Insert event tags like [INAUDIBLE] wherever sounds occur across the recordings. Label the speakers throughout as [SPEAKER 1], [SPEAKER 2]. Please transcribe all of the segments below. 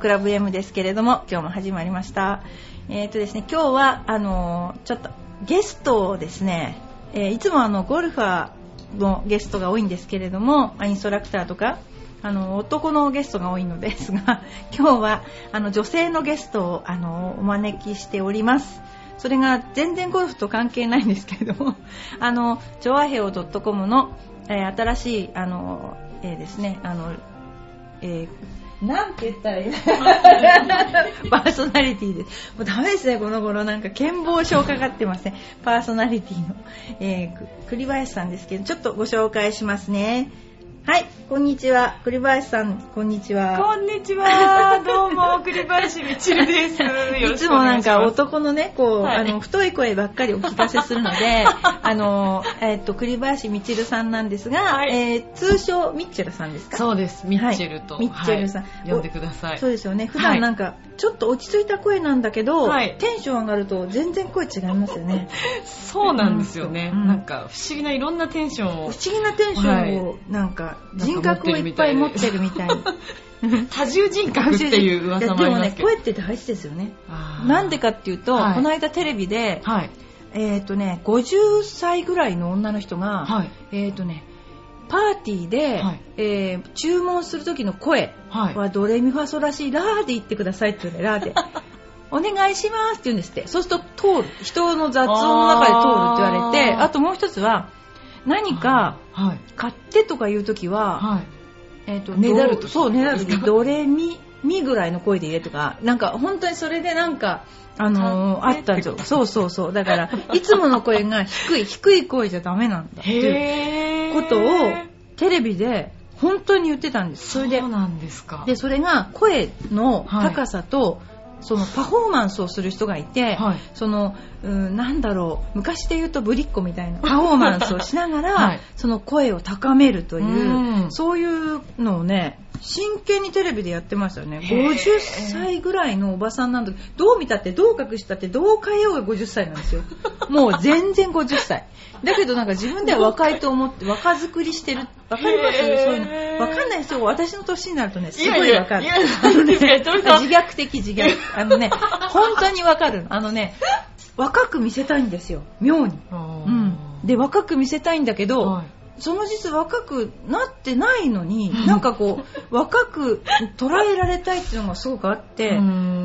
[SPEAKER 1] クラブ M ですけれども、今日も始まりました。えっ、とですね、今日は、あのちょっとゲストをですね、えーいつもあの、ゴルファーのゲストが多いんですけれども、インストラクターとか、あの、男のゲストが多いのですが、[LAUGHS] 今日は、あの、女性のゲストを、あの、お招きしております。それが全然ゴルフと関係ないんですけれども、[LAUGHS] あの、ジョアヘオ .com の、えー新しい、あの、えーですね、あの、えーなんて言ったらいいの？パーソナリティです。もうダメですね、この頃。なんか、健忘症かかってません。パーソナリティの、えー栗林さんですけど、ちょっとご紹介しますね。はい、こんにちは。栗林さん、こんにちは。
[SPEAKER 2] こんにちは。[LAUGHS] どうも、栗林みちるです。よ
[SPEAKER 1] いつもなんか。男のね、こう、
[SPEAKER 2] はい
[SPEAKER 1] あの、太い声ばっかりお聞かせするので、[LAUGHS] あの、えっと、栗林みちるさんなんですが、
[SPEAKER 2] はい
[SPEAKER 1] えー通称ミッチェルさんですか？
[SPEAKER 2] そうです、ミッチェルと。
[SPEAKER 1] はいミッチェルさん
[SPEAKER 2] はい呼んでください。
[SPEAKER 1] そうですよね。普段なんか、ちょっと落ち着いた声なんだけど、
[SPEAKER 2] はい
[SPEAKER 1] テンション上がると全然声違いますよね。
[SPEAKER 2] そうなんですよね。
[SPEAKER 1] うん
[SPEAKER 2] なんか、不思議ないろんなテンションを
[SPEAKER 1] 不思、議なテンションを、なんか、人格をいっぱい持ってるみたいに。[LAUGHS]
[SPEAKER 2] 多重人格っていう噂もあ
[SPEAKER 1] でもね、
[SPEAKER 2] りますけど。
[SPEAKER 1] 声って大事ですよね。なんでかっていうと、
[SPEAKER 2] はい
[SPEAKER 1] この間テレビで、
[SPEAKER 2] はい。
[SPEAKER 1] えっ、とね、50歳ぐらいの女の人が、
[SPEAKER 2] はい。
[SPEAKER 1] えっ、とね、パーティーで、
[SPEAKER 2] はい
[SPEAKER 1] えー注文する時の声
[SPEAKER 2] は
[SPEAKER 1] ドレミファソラシラーで言ってくださいって言うね、ラーで。[LAUGHS] お願いしますって言うんですって。そうすると通る。人の雑音の中で通るって言われて、
[SPEAKER 2] あ
[SPEAKER 1] ともう一つは、何か
[SPEAKER 2] はい。
[SPEAKER 1] 買ってとか言う時は、
[SPEAKER 2] はい。
[SPEAKER 1] えっ、と、
[SPEAKER 2] ねだる時
[SPEAKER 1] そう、ねだる時、
[SPEAKER 2] ですか
[SPEAKER 1] ドレミ、ミぐらいの声で言えとか、なんか本当にそれでなんか、あのーあ
[SPEAKER 2] 買っ
[SPEAKER 1] たんですよ。そうそうそう。だから、[LAUGHS] いつもの声が低い、低い声じゃダメなんだっていう。ことを、テレビで本当に言ってたんです。それで
[SPEAKER 2] そう、なんですか。
[SPEAKER 1] で、それが声の高さと、そのパフォーマンスをする人がいて、
[SPEAKER 2] はい。
[SPEAKER 1] その、うん、なんだろう、昔で言うとぶりっ子みたいな [LAUGHS] パフォーマンスをしながら、
[SPEAKER 2] はい。
[SPEAKER 1] その声を高めるという、
[SPEAKER 2] うん。
[SPEAKER 1] そういうのをね、真剣にテレビでやってましたよね。
[SPEAKER 2] へー
[SPEAKER 1] 50歳ぐらいのおばさんなんだけど、どう見たって、どう隠したって、どう変えようが50歳なんですよ。[LAUGHS] もう全然50歳。だけどなんか自分では若いと思って、若作りしてる。わかりますそういうの。わかんないですよ。私の年になるとね、すごいわかる。あのね自虐的自虐。あのね、本当にわかるの。あのね、若く見せたいんですよ。妙に。
[SPEAKER 2] う
[SPEAKER 1] うん。で、若く見せたいんだけど、
[SPEAKER 2] はい
[SPEAKER 1] その実若くなってないのに、なんかこう、若く捉えられたいっていうのがすごくあって、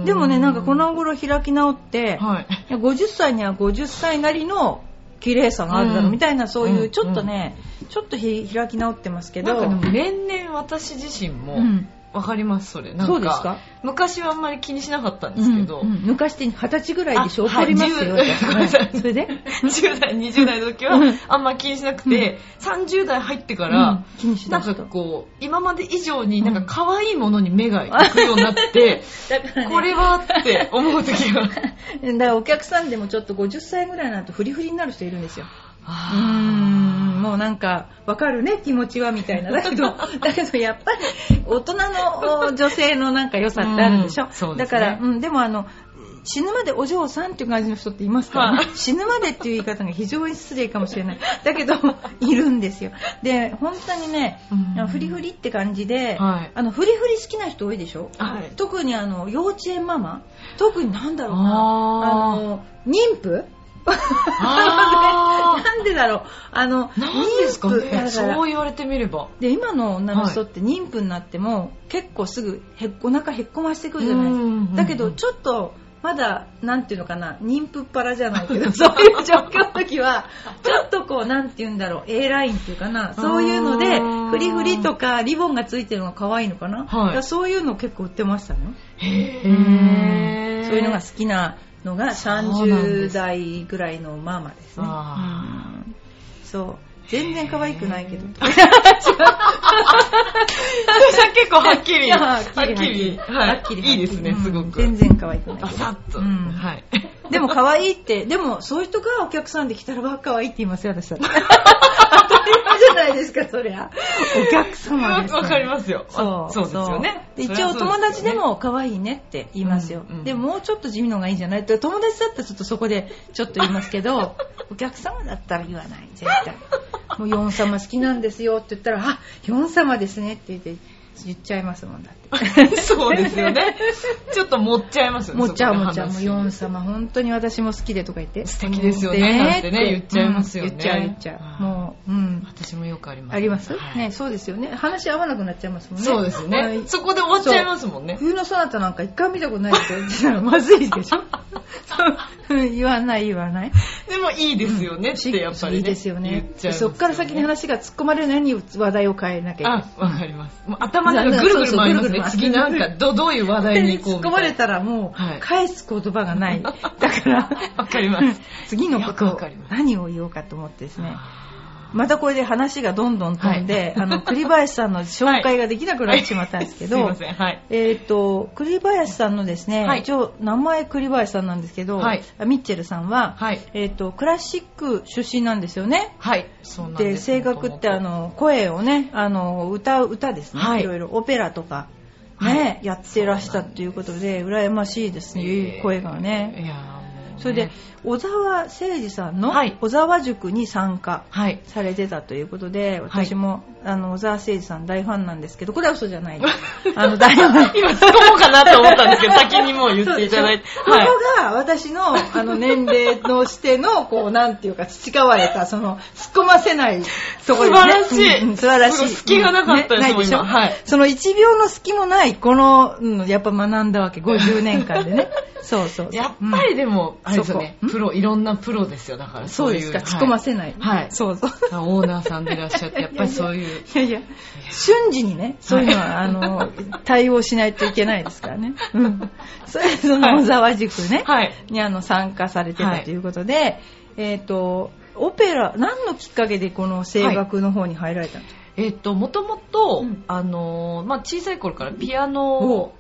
[SPEAKER 1] でもね、なんかこの頃開き直って、
[SPEAKER 2] はい。
[SPEAKER 1] いや50歳には50歳なりの綺麗さがあるだろう
[SPEAKER 2] うん。
[SPEAKER 1] みたいな、そういうう、
[SPEAKER 2] ん。
[SPEAKER 1] ちょっとね、ちょっとひ開き直ってますけど、
[SPEAKER 2] なんかでも年々私自身も
[SPEAKER 1] うん
[SPEAKER 2] わかりますそれ。なんか
[SPEAKER 1] そうですか？
[SPEAKER 2] 昔はあんまり気にしなかったんですけど、
[SPEAKER 1] うんうん。昔って二十歳ぐらいでしょ
[SPEAKER 2] あ
[SPEAKER 1] 怒りますよ、
[SPEAKER 2] はい
[SPEAKER 1] 私
[SPEAKER 2] 10ごめんなさい [LAUGHS]
[SPEAKER 1] それで
[SPEAKER 2] ？10代20代の時は
[SPEAKER 1] うん。
[SPEAKER 2] あんまり気にしなくて、30代入ってか
[SPEAKER 1] う
[SPEAKER 2] ら
[SPEAKER 1] ん、気にし
[SPEAKER 2] なんかこう今まで以上になんか可愛いものに目が行くようになって、[LAUGHS]
[SPEAKER 1] だからね。
[SPEAKER 2] これはって思う時が。[LAUGHS]
[SPEAKER 1] だからお客さんでもちょっと50歳ぐらいになるとフリフリになる人いるんですよ。うー。
[SPEAKER 2] あ
[SPEAKER 1] んもうなんか、わかるね、気持ちは、みたいな。だけど、[LAUGHS] だけどやっぱり、大人のお女性のなんか良さってあるでしょ？
[SPEAKER 2] うんね。
[SPEAKER 1] だから、うん、でもあの、死ぬまでお嬢さんっていう感じの人っていますから、ね
[SPEAKER 2] はい。
[SPEAKER 1] 死ぬまでっていう言い方が非常に失礼かもしれない。だけど、[LAUGHS] いるんですよ。で、本当にね、
[SPEAKER 2] うん。
[SPEAKER 1] フリフリって感じで、
[SPEAKER 2] はい。
[SPEAKER 1] あの、フリフリ好きな人多いでしょ？
[SPEAKER 2] はい。
[SPEAKER 1] 特にあの、幼稚園ママ？特になんだろうな、
[SPEAKER 2] あ
[SPEAKER 1] あの、妊婦？
[SPEAKER 2] あ [LAUGHS]
[SPEAKER 1] なんでだろう。あの、
[SPEAKER 2] ーなんですかね。そう言われてみれば。
[SPEAKER 1] で、今の女の人って妊婦になっても、結構すぐへっお腹へっこましてくるじゃないですか。
[SPEAKER 2] うんうんうん
[SPEAKER 1] だけど、ちょっと、まだ、なんていうのかな、妊婦っ腹じゃないけど、[LAUGHS] そういう状況の時は、ちょっとこう、なんていうんだろう、A ラインっていうかな、そういうので、
[SPEAKER 2] うん
[SPEAKER 1] フリフリとかリボンがついてるのが可愛いのかな、
[SPEAKER 2] はい。
[SPEAKER 1] そういうの結構売ってましたね。
[SPEAKER 2] へー。
[SPEAKER 1] そういうのが好きなのが
[SPEAKER 2] そうなん
[SPEAKER 1] 30
[SPEAKER 2] です
[SPEAKER 1] 代ぐらいのママですね。
[SPEAKER 2] あ
[SPEAKER 1] うんそう。全然可愛くないけど。
[SPEAKER 2] さん結構はっきり、
[SPEAKER 1] いや
[SPEAKER 2] はっきり、はい、
[SPEAKER 1] はっきり。
[SPEAKER 2] いいですね、
[SPEAKER 1] うん
[SPEAKER 2] すごく。
[SPEAKER 1] 全然可愛くないけど。
[SPEAKER 2] バサッと。
[SPEAKER 1] うん
[SPEAKER 2] はい。[LAUGHS]
[SPEAKER 1] でも可愛いって、でもそういう人がお客さんで来たらわ可愛いって言いますよ、私だって。[LAUGHS] 当たり前じゃないですか、そりゃ。お客様です、
[SPEAKER 2] わかりますよ。
[SPEAKER 1] そう。
[SPEAKER 2] そうですよね。
[SPEAKER 1] で一応
[SPEAKER 2] ね
[SPEAKER 1] 友達で、も可愛いねって言いますよ。
[SPEAKER 2] うんうん
[SPEAKER 1] でももうちょっと地味のがいいんじゃない？って友達だったらちょっとそこでちょっと言いますけど、[LAUGHS] お客様だったら言わない、絶対。もうヨン様好きなんですよって言ったら、あ、ヨン様ですねって言って、言っちゃいますもんだって。[LAUGHS]
[SPEAKER 2] そうですよね。ちょっと持っちゃいますよね。
[SPEAKER 1] もっちゃう
[SPEAKER 2] そこで
[SPEAKER 1] もっちゃう。もう
[SPEAKER 2] 話
[SPEAKER 1] ヨン様、本当に私も好きでとか言って。
[SPEAKER 2] 素敵ですよねなんてね言っちゃいますよね
[SPEAKER 1] うん言っちゃう言っちゃう。もう、うん。
[SPEAKER 2] 私もよくあります。
[SPEAKER 1] あります、
[SPEAKER 2] はい
[SPEAKER 1] ね、そうですよね。話合わなくなっちゃいますもんね。
[SPEAKER 2] そうです
[SPEAKER 1] は
[SPEAKER 2] ね。
[SPEAKER 1] い
[SPEAKER 2] そこで終わっちゃいますもんね。
[SPEAKER 1] 冬のソナタなんか一回見たことないって言ってたらまずいでしょ [LAUGHS] 言わない言わない。
[SPEAKER 2] でもいいですよねってやっぱりね。
[SPEAKER 1] いいですよね
[SPEAKER 2] ね
[SPEAKER 1] そっから先に話が突っ込まれるのに話題を変えなきゃいけない。
[SPEAKER 2] あ、わかります。もう頭の中ぐるぐる回りますね。次なんか、ど、どういう話題に行こう。
[SPEAKER 1] 突っ込まれたらもう
[SPEAKER 2] はい
[SPEAKER 1] 返す言葉がない。だから、[LAUGHS]
[SPEAKER 2] わかります。
[SPEAKER 1] 次のこと何を言おうかと思ってですね。またこれで話がどんどん飛んで、
[SPEAKER 2] はい。
[SPEAKER 1] あの、栗林さんの紹介ができなくなってしまったんですけど。えっ、と、栗林さんのですね、
[SPEAKER 2] はい。
[SPEAKER 1] 一応名前栗林さんなんですけど、
[SPEAKER 2] はい。
[SPEAKER 1] ミッチェルさんは、
[SPEAKER 2] はい。
[SPEAKER 1] えっ、と、クラシック出身なんですよね。で、
[SPEAKER 2] です。
[SPEAKER 1] 声楽ってあの、声をね、あの、歌う、歌ですね。
[SPEAKER 2] はい。
[SPEAKER 1] いろいろ。オペラとか、ね、やってらしたということで、羨ましいですね、いう声がね。それで、小沢誠二さんの
[SPEAKER 2] はい
[SPEAKER 1] 小沢塾に参加
[SPEAKER 2] はい。
[SPEAKER 1] されてたということで、私も、あの、小沢誠二さん大ファンなんですけど、これは嘘じゃないです。[LAUGHS] あの、大ファン。
[SPEAKER 2] 今突っ込もうかなと思ったんですけど、先にもう言っていただいて。
[SPEAKER 1] ここが私のあの年齢のしての、こう、なんていうか、培われた、その、突っ込ませないところですね。
[SPEAKER 2] 素晴らしい
[SPEAKER 1] うんうん素晴らしい。
[SPEAKER 2] 隙がなかったです
[SPEAKER 1] ねないでしょ
[SPEAKER 2] もう今はい
[SPEAKER 1] その1秒の隙もない、この、うん、やっぱ学んだわけ、50年間でね。[LAUGHS] そうそう。
[SPEAKER 2] やっぱりでも、あれですよね。プロ、いろんなプロですよ、だから。そう
[SPEAKER 1] ですか、突っ込ませない。
[SPEAKER 2] はい。
[SPEAKER 1] そうそう。
[SPEAKER 2] あオーナーさんでいらっしゃって、やっぱりそういう。
[SPEAKER 1] いやいや、瞬時にね、そういうのは、あの、[LAUGHS] 対応しないといけないですからね。うん。それで、その小沢塾ね、
[SPEAKER 2] はい。
[SPEAKER 1] にあの参加されてたということで、えっ、と、オペラ、何のきっかけでこの声楽の方に入られたの、
[SPEAKER 2] えっと、もともと
[SPEAKER 1] うん、
[SPEAKER 2] あのー、まあ、小さい頃からピアノを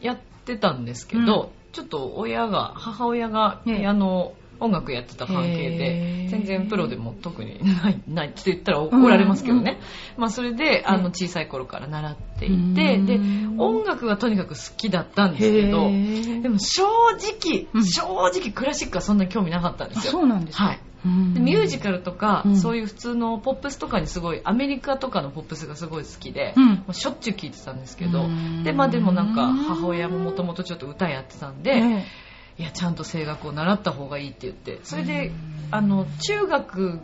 [SPEAKER 2] やってたんですけど、ちょっと親が、母親がピアノ、音楽やってた関係
[SPEAKER 1] へ
[SPEAKER 2] で、
[SPEAKER 1] ー。
[SPEAKER 2] 全然プロでも特にない、[LAUGHS] ないって言ったら怒られますけどね。まあ、それで、あの、小さい頃から習っていて、
[SPEAKER 1] うん。
[SPEAKER 2] で、音楽がとにかく好きだったんですけど、
[SPEAKER 1] へ
[SPEAKER 2] でも正直、
[SPEAKER 1] うん。
[SPEAKER 2] 正直クラシックはそんなに興味なかったんで
[SPEAKER 1] あ
[SPEAKER 2] すよ。
[SPEAKER 1] そうなんですか、
[SPEAKER 2] はい。でミュージカルとか、
[SPEAKER 1] うん。
[SPEAKER 2] そういう普通のポップスとかにすごいアメリカとかのポップスがすごい好きで、
[SPEAKER 1] うん。
[SPEAKER 2] もうしょっちゅう聴いてたんですけど、
[SPEAKER 1] うん。
[SPEAKER 2] でまあでもなんか母親ももともとちょっと歌やってたんで、
[SPEAKER 1] え。
[SPEAKER 2] いやちゃんと声楽を習った方がいいって言ってそれで
[SPEAKER 1] うん。
[SPEAKER 2] あの中学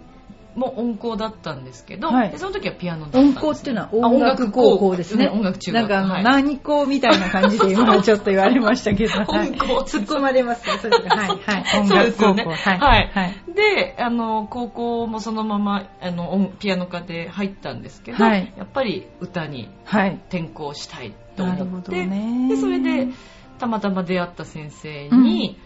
[SPEAKER 2] も音校だったんですけど、
[SPEAKER 1] はい
[SPEAKER 2] でその時はピアノだったんです、
[SPEAKER 1] 音校っていうのは音楽高校ですね。
[SPEAKER 2] あ音楽中学
[SPEAKER 1] なんか
[SPEAKER 2] はい
[SPEAKER 1] 何校みたいな感じで今ちょっと言われましたけど。[LAUGHS] はい
[SPEAKER 2] 音校
[SPEAKER 1] 突っ込まれますね、それが。はい、はい。音 [LAUGHS]
[SPEAKER 2] そうで
[SPEAKER 1] 楽高校。
[SPEAKER 2] すよね。
[SPEAKER 1] はい。
[SPEAKER 2] はい。
[SPEAKER 1] はい。
[SPEAKER 2] で、あの、高校もそのまま、あの、音ピアノ科で入ったんですけど、
[SPEAKER 1] はい
[SPEAKER 2] やっぱり歌に
[SPEAKER 1] はい。
[SPEAKER 2] 転校したいと
[SPEAKER 1] なるほど
[SPEAKER 2] 思って、
[SPEAKER 1] ね。
[SPEAKER 2] で、それで、たまたま出会った先生に、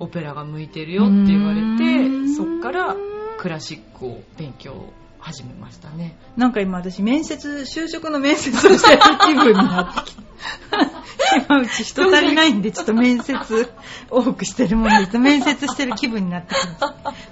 [SPEAKER 2] オペラが向いてるよって言われ
[SPEAKER 1] う
[SPEAKER 2] て、
[SPEAKER 1] ん
[SPEAKER 2] そっからクラシックを勉強始めましたね。
[SPEAKER 1] なんか今私面接、就職の面接をしてる気分になってきて。[LAUGHS] 今うち人足りないんでちょっと面接多くしてるもんです。面接してる気分になってきます。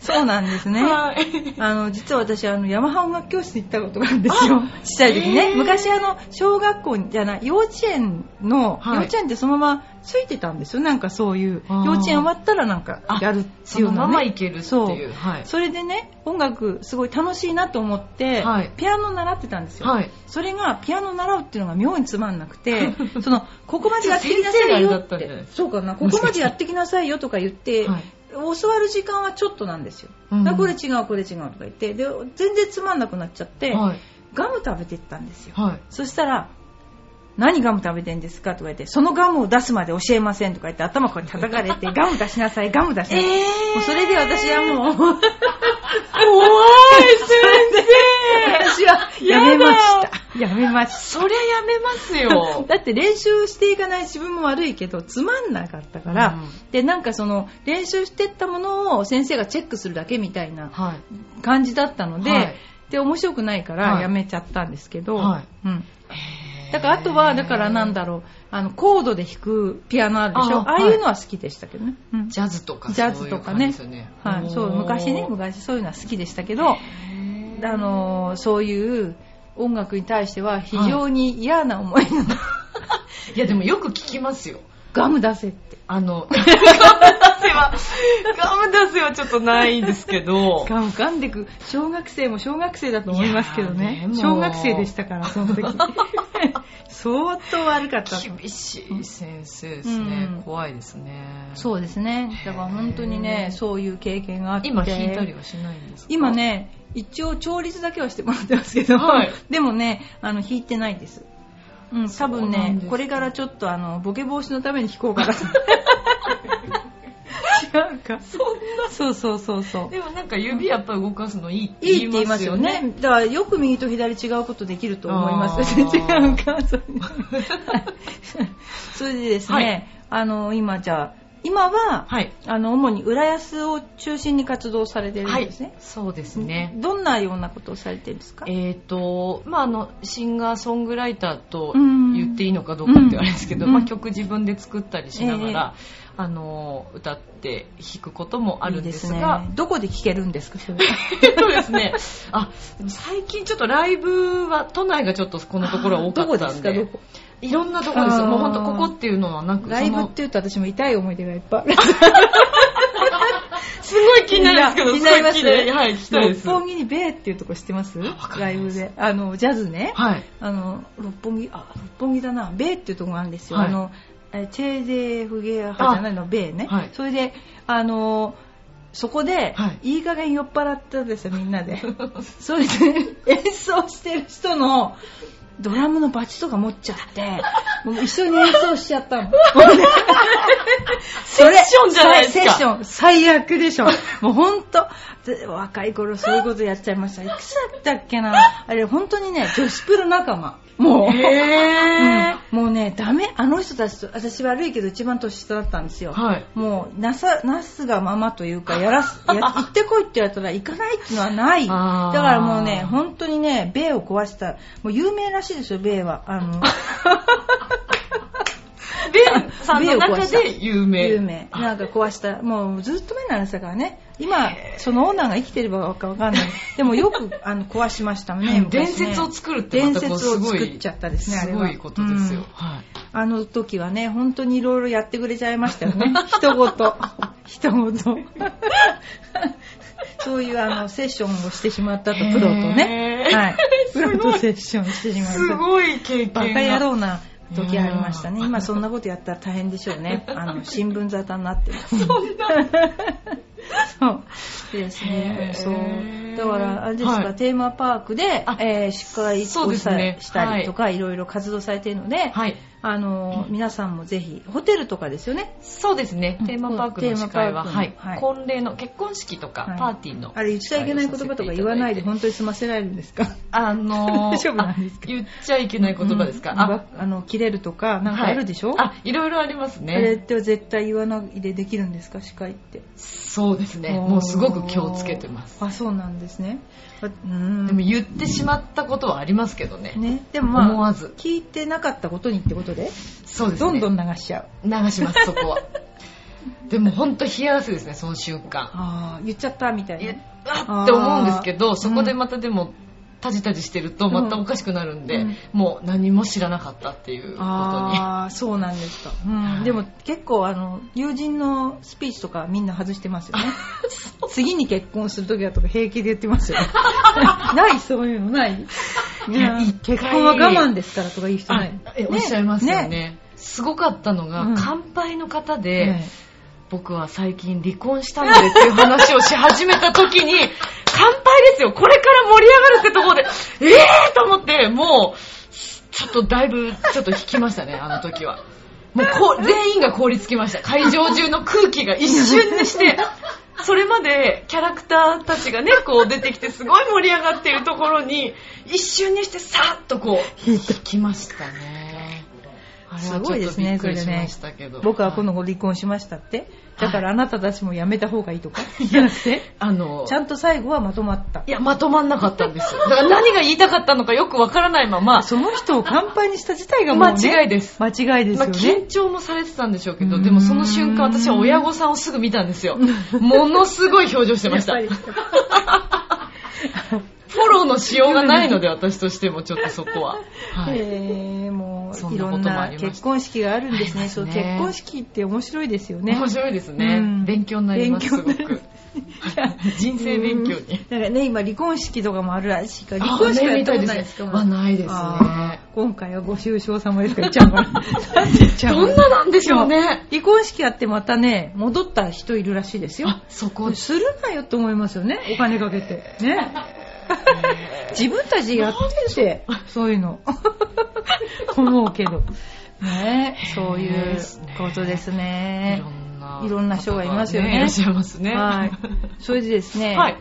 [SPEAKER 1] そうなんですね。
[SPEAKER 2] はい。
[SPEAKER 1] あの、実は私、あの、ヤマハ音楽教室に行ったことがあるんですよ。ちっちゃい時ね。
[SPEAKER 2] へー
[SPEAKER 1] 昔、あの、小学校じゃない、幼稚園の、
[SPEAKER 2] はい
[SPEAKER 1] 幼稚園ってそのままついてたんですよ。なんかそういう、幼稚園終わったらなんかやるって
[SPEAKER 2] その
[SPEAKER 1] いうのね。
[SPEAKER 2] ままいけるって
[SPEAKER 1] そう
[SPEAKER 2] いう。はい。
[SPEAKER 1] それでね、音楽すごい楽しいなと思って、
[SPEAKER 2] はい
[SPEAKER 1] ピアノ習ってたんですよ。
[SPEAKER 2] はい。
[SPEAKER 1] それがピアノ習うっていうのが妙につまんなくて、[LAUGHS] その、ここまでやってきなさいよって。そうかな、ここまでやってきなさいよとか言って、
[SPEAKER 2] はい
[SPEAKER 1] 教わる時間はちょっとなんですよ。
[SPEAKER 2] うん
[SPEAKER 1] だこれ違う、これ違うとか言って、で、全然つまんなくなっちゃって、
[SPEAKER 2] はい。
[SPEAKER 1] ガム食べてったんですよ。
[SPEAKER 2] はい。
[SPEAKER 1] そしたら、何ガム食べてんですかとか言って、そのガムを出すまで教えませんとか言って、頭こう叩かれて、[LAUGHS] ガム出しなさい、ガム出しなさい。もうそれで私はもう、
[SPEAKER 2] 怖い先 [LAUGHS]
[SPEAKER 1] 私はやめました。やめまし
[SPEAKER 2] 生そりゃやめます
[SPEAKER 1] た。
[SPEAKER 2] よ。[LAUGHS]
[SPEAKER 1] だって練習していかない自分も悪いけど、つまんなかったから、
[SPEAKER 2] うん
[SPEAKER 1] で、なんかその、練習してったものを先生がチェックするだけみたいな
[SPEAKER 2] はい。
[SPEAKER 1] 感じだったので、
[SPEAKER 2] はい
[SPEAKER 1] で、面白くないか
[SPEAKER 2] はい
[SPEAKER 1] らやめちゃったんですけど、
[SPEAKER 2] はい
[SPEAKER 1] うん。だからあとは、だからなんだろう、あの、コードで弾くピアノあるでしょ？
[SPEAKER 2] あ
[SPEAKER 1] ああいうのは好きでしたけどね。うん。
[SPEAKER 2] ジャズとか
[SPEAKER 1] ジャズとかね。
[SPEAKER 2] ね。
[SPEAKER 1] はい、そう、昔ね、昔そういうのは好きでしたけど、あの、そういう音楽に対しては非常に嫌な思いの、[LAUGHS]
[SPEAKER 2] いやでもよく聞きますよ。
[SPEAKER 1] ガム出せって。
[SPEAKER 2] あの、ガム出せは、ガム出せはちょっとないですけど、
[SPEAKER 1] ガム噛んでく、小学生も小学生だと思いますけどね。
[SPEAKER 2] ー。でも
[SPEAKER 1] 小学生でしたから、その時。[LAUGHS] 相当悪かった
[SPEAKER 2] 厳しい先生ですね、
[SPEAKER 1] うん。
[SPEAKER 2] 怖いですね。
[SPEAKER 1] そうですね。だから本当にねそういう経験があって。
[SPEAKER 2] 今引いたりはしないんですか？
[SPEAKER 1] 今ね一応調律だけはしてもらってますけど、
[SPEAKER 2] はい。
[SPEAKER 1] でもねあの弾いてないですうん多分ねこれからちょっとあのボケ防止のために弾こうかな。[LAUGHS] 違うか？そんな。そうそうそうそう。
[SPEAKER 2] でもなんか指やっぱり動かすのいいって
[SPEAKER 1] 言いますよ
[SPEAKER 2] 言いますよね。
[SPEAKER 1] ね。だからよく右と左違うことできると思います。[LAUGHS] 違うか？[LAUGHS] それでですね、
[SPEAKER 2] はい。
[SPEAKER 1] あの今じゃあ今は、
[SPEAKER 2] はい
[SPEAKER 1] あの主に浦安を中心に活動されてるん
[SPEAKER 2] はい
[SPEAKER 1] ですね。
[SPEAKER 2] そうですね
[SPEAKER 1] どんなようなことをされてるんですか？
[SPEAKER 2] えーとまあ、あのシンガーソングライターと
[SPEAKER 1] うん
[SPEAKER 2] 言っていいのかどうかってあれですけど、
[SPEAKER 1] うん
[SPEAKER 2] まあ、曲自分で作ったりしながら、あの歌って弾くこともあるんですが
[SPEAKER 1] いいね。どこで聴けるんですか。それ
[SPEAKER 2] えっとですねあ最近ちょっとライブは都内がちょっとこのところは多かったんで
[SPEAKER 1] どこですか。どこ？
[SPEAKER 2] いろんなところですよもう本当ここっていうのはなく
[SPEAKER 1] ライブって言うと私も痛い思い出がいっぱいある。[LAUGHS]
[SPEAKER 2] すごい気になるんですけど
[SPEAKER 1] 気になります
[SPEAKER 2] すごい気になりはい聞きたいです
[SPEAKER 1] 六本木にベーっていうとこ知ってます？ライブで。あの、ジャズね。
[SPEAKER 2] はい
[SPEAKER 1] あの、六本木、あ、六本木だな。ベーっていうとこがあるんですよ。
[SPEAKER 2] はい
[SPEAKER 1] あの、えチェーゼフゲア派じゃないの、ベーね。
[SPEAKER 2] はい
[SPEAKER 1] それで、あの、そこで、
[SPEAKER 2] はい
[SPEAKER 1] い、い加減酔っ払ったんですよ、みんなで。[LAUGHS] それで、演奏してる人の、ドラムのバチとか持っちゃって、[LAUGHS] もう一緒に演奏しちゃったの。[LAUGHS]
[SPEAKER 2] セッションじゃないですか
[SPEAKER 1] セッション、最悪でしょ。もうほんと、で若い頃そういうことやっちゃいました。いくつだったっけな？あれ本当にね、女子プロ仲間。もう。
[SPEAKER 2] へー
[SPEAKER 1] うんもうね、ダメ。あの人たちと、私悪いけど一番年下だったんですよ。
[SPEAKER 2] はい
[SPEAKER 1] もう、なさ、なすがままというか、やらす、[LAUGHS] や行ってこいって言われたら行かないっていうのはない。だからもうね、本当にね、米を壊した、もう有名らしいですよ、米は。あの、
[SPEAKER 2] ベンさんの中で有名。[LAUGHS]
[SPEAKER 1] 有名。なんか壊した。もうずっと前の話だからね。今、そのオーナーが生きてればかわかんない。でもよく [LAUGHS] あの壊しましたね。ね
[SPEAKER 2] 説を作るって
[SPEAKER 1] 伝説を作っちゃったですね、あれは。
[SPEAKER 2] すごいことですよ。
[SPEAKER 1] うん
[SPEAKER 2] はい。
[SPEAKER 1] あの時はね、本当にいろいろやってくれちゃいましたよね。[LAUGHS] 人ごと。人ごと。[LAUGHS] そういうあのセッションをしてしまったと、プロとね。はい。プロとセッションしてしまった。
[SPEAKER 2] すごい経験が。
[SPEAKER 1] バカ野郎な時ありましたね。今そんなことやったら大変でしょうね。あの、新聞沙汰になってます。
[SPEAKER 2] そんな。
[SPEAKER 1] そう。ですね。そう。だから、あれですか、
[SPEAKER 2] はい
[SPEAKER 1] テーマパークで
[SPEAKER 2] あ、
[SPEAKER 1] えー司会をしたりとか、いろいろ活動されているので、
[SPEAKER 2] はい。
[SPEAKER 1] あの、皆さんもぜひ、ホテルとかですよね。
[SPEAKER 2] そうですね
[SPEAKER 1] うん。
[SPEAKER 2] テーマパークの司会は、はい
[SPEAKER 1] はい。
[SPEAKER 2] 婚礼の結婚式とか
[SPEAKER 1] はい
[SPEAKER 2] パーティーの。
[SPEAKER 1] あれ言っちゃいけない言葉とか言わないで、本当に済ませられるんですか？
[SPEAKER 2] あのー、[LAUGHS]
[SPEAKER 1] 大丈夫なんですか？
[SPEAKER 2] あ言っちゃいけない言葉ですか？
[SPEAKER 1] うんああの、切れるとか、なんかあるでしょ、
[SPEAKER 2] はいあ、いろいろあります
[SPEAKER 1] あれっ
[SPEAKER 2] ね。
[SPEAKER 1] て絶対言わないでできるんですか？司会って。
[SPEAKER 2] そうですね。もうすごく気をつけてます。
[SPEAKER 1] あ、そうなんですね。あうん
[SPEAKER 2] でも言ってしまったことはありますけどね。
[SPEAKER 1] ね、でもまあ、
[SPEAKER 2] 思わず
[SPEAKER 1] 聞いてなかったことにってことで、
[SPEAKER 2] そうですね。
[SPEAKER 1] どんどん流しちゃう。
[SPEAKER 2] 流します、そこは。[LAUGHS] でも本当冷や汗ですね、その瞬間。
[SPEAKER 1] ああ、言っちゃったみたいな。
[SPEAKER 2] あって思うんですけど、そこでまたでも、タジタジしてるとまたおかしくなるんで、
[SPEAKER 1] うん
[SPEAKER 2] もう何も知らなかったっていうことに。
[SPEAKER 1] ああ、そうなんですか。うん
[SPEAKER 2] はい
[SPEAKER 1] でも結構あの、友人のスピーチとかみんな外してますよね。[LAUGHS] 次に結婚するときだとか平気で言ってますよね。[LAUGHS] ないそういうのない結婚は我慢ですからとか言う人ない。
[SPEAKER 2] あえおっしゃいますよね。すごかったのが、
[SPEAKER 1] うん
[SPEAKER 2] 乾杯の方で、
[SPEAKER 1] ね
[SPEAKER 2] 僕は最近離婚したのでっていう話をし始めた時に、ですよこれから盛り上がるってところで、[LAUGHS] えーと思って、もう、ちょっとだいぶ、ちょっと引きましたね、[LAUGHS] あの時は。もうこう、全員が凍りつきました。会場中の空気が一瞬にして、[LAUGHS] それまでキャラクターたちがね、こう出てきてすごい盛り上がっているところに、一瞬にしてさっとこう、引きましたね。
[SPEAKER 1] すごいですねそれね
[SPEAKER 2] ましたけど。
[SPEAKER 1] 僕はこの後離婚しましたって？だからあなたたちもやめた方がいいとか？じゃなくて、
[SPEAKER 2] あの、
[SPEAKER 1] ちゃんと最後はまとまった
[SPEAKER 2] い。や、まとまんなかったんですよ。だから何が言いたかったのかよくわからないまま、
[SPEAKER 1] その人を乾杯にした自体がもう、ね、
[SPEAKER 2] 間違いです
[SPEAKER 1] 間違いです
[SPEAKER 2] まあ、
[SPEAKER 1] よね。
[SPEAKER 2] 緊張もされてたんでしょうけど、でもその瞬間私は親御さんをすぐ見たんですよ。ものすごい表情してました。[LAUGHS] フォローのしようがないので、私としてもちょっとそこは。[LAUGHS] はい。
[SPEAKER 1] えー、もういろ
[SPEAKER 2] そんなこと
[SPEAKER 1] んな
[SPEAKER 2] もありました
[SPEAKER 1] 結婚式があるんですね。
[SPEAKER 2] すね
[SPEAKER 1] そう結婚式って面白いですよね。
[SPEAKER 2] 面白いですね。
[SPEAKER 1] うん
[SPEAKER 2] 勉強になります、すごく。[LAUGHS] 人生勉強に。
[SPEAKER 1] なんかね、今離婚式とかもあるらしいから、
[SPEAKER 2] あ
[SPEAKER 1] 離婚式はや
[SPEAKER 2] ね
[SPEAKER 1] ったこと
[SPEAKER 2] みたいですね。
[SPEAKER 1] ないですか
[SPEAKER 2] あ、ないですね
[SPEAKER 1] あ。今回はご愁傷様ですか？らちゃうから。言っちゃう [LAUGHS]
[SPEAKER 2] どんななんでしょうね。
[SPEAKER 1] 離婚式やってまたね、戻った人いるらしいですよ。
[SPEAKER 2] あ、そこ。
[SPEAKER 1] するなよと思いますよね、お金かけて。ね。[LAUGHS] 自分たちやってて、そういうの。[LAUGHS] 思うけど。ねそういうことですね。いろんな人がいますよね。
[SPEAKER 2] いらっしゃいますね。
[SPEAKER 1] はい。それでですね、
[SPEAKER 2] はい。